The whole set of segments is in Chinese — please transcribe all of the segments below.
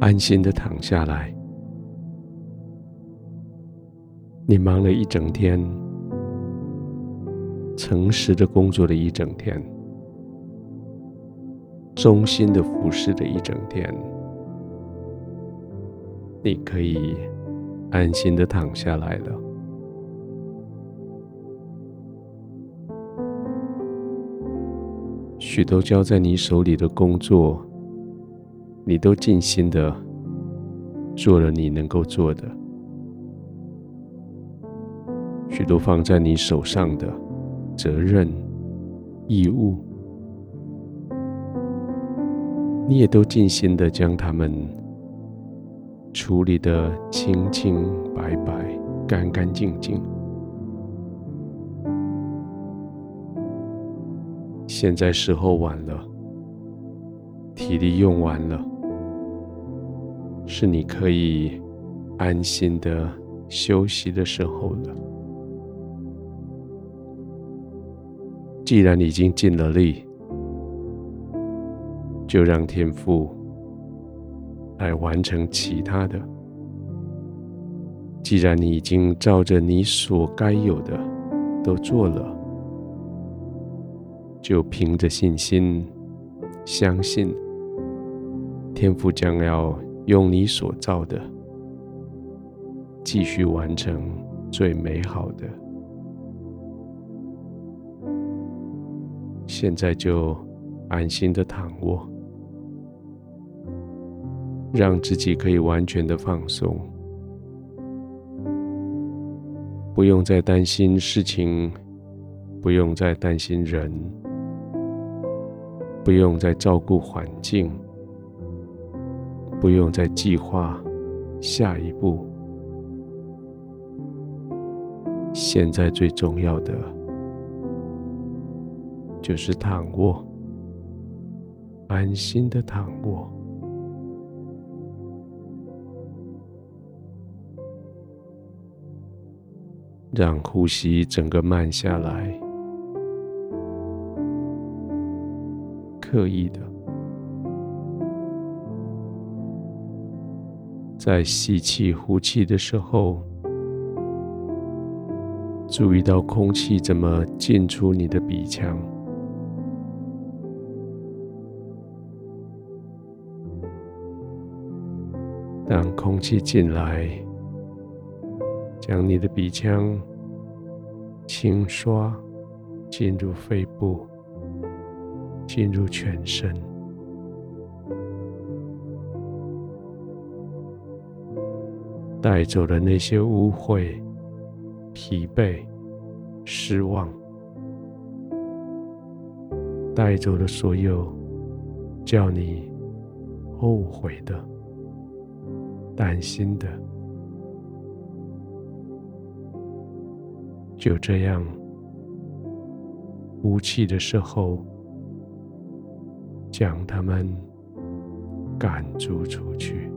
安心的躺下来。你忙了一整天，诚实的工作了一整天，忠心的服侍了一整天，你可以安心的躺下来了。许多交在你手里的工作，你都尽心的做了你能够做的；许多放在你手上的责任、义务，你也都尽心的将它们处理得清清白白、干干净净。现在时候晚了，体力用完了，是你可以安心的休息的时候了。既然已经尽了力，就让天父来完成其他的。既然你已经照着你所该有的都做了。就凭着信心，相信天父将要用你所造的，继续完成最美好的。现在就安心的躺卧，让自己可以完全的放松，不用再担心事情，不用再担心人。不用再照顾环境，不用再计划下一步。现在最重要的就是躺卧，安心的躺卧，让呼吸整个慢下来。刻意的，在吸气、呼气的时候，注意到空气怎么进出你的鼻腔。当空气进来，将你的鼻腔轻刷进入肺部。进入全身，带走了那些污秽、疲惫、失望，带走了所有叫你后悔的、担心的，就这样，无气的时候。将他们赶逐出去，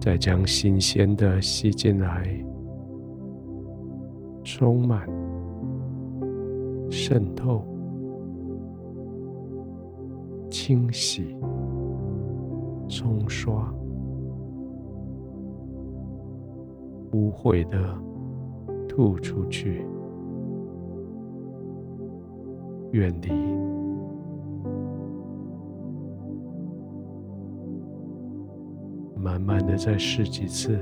再将新鲜的吸进来，充满、渗透、清洗、冲刷污秽的。吐出去，远离。慢慢的再试几次，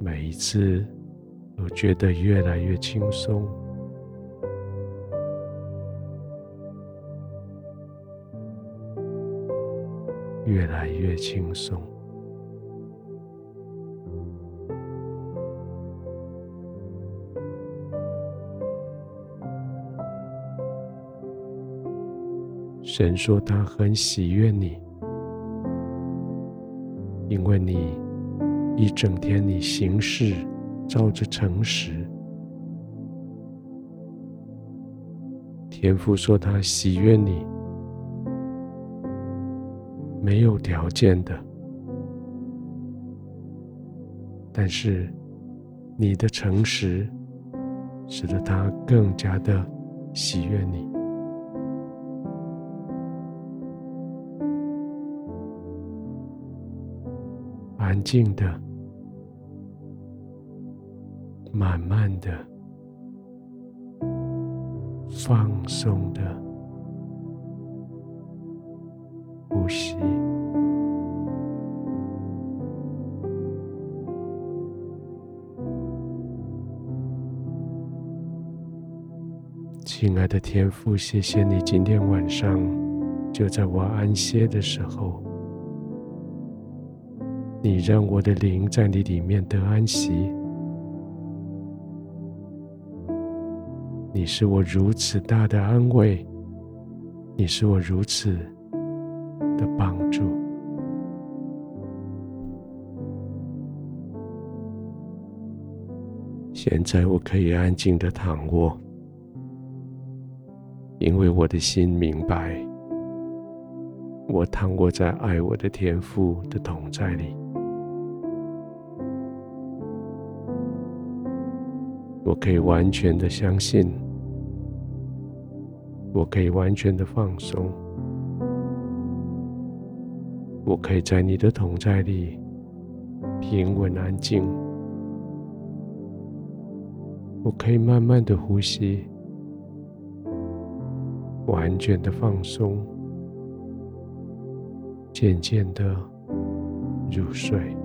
每一次都觉得越来越轻松。越来越轻松。神说他很喜悦你，因为你一整天你行事照着诚实。天父说他喜悦你。没有条件的，但是你的诚实使得他更加的喜悦你。安静的，慢慢的，放松的呼吸。亲爱的天父，谢谢你今天晚上就在我安歇的时候，你让我的灵在你里面得安息。你是我如此大的安慰，你是我如此的帮助。现在我可以安静的躺卧。因为我的心明白，我躺卧在爱我的天父的同在里，我可以完全的相信，我可以完全的放松，我可以在你的同在里平稳安静，我可以慢慢的呼吸。完全的放松，渐渐的入睡。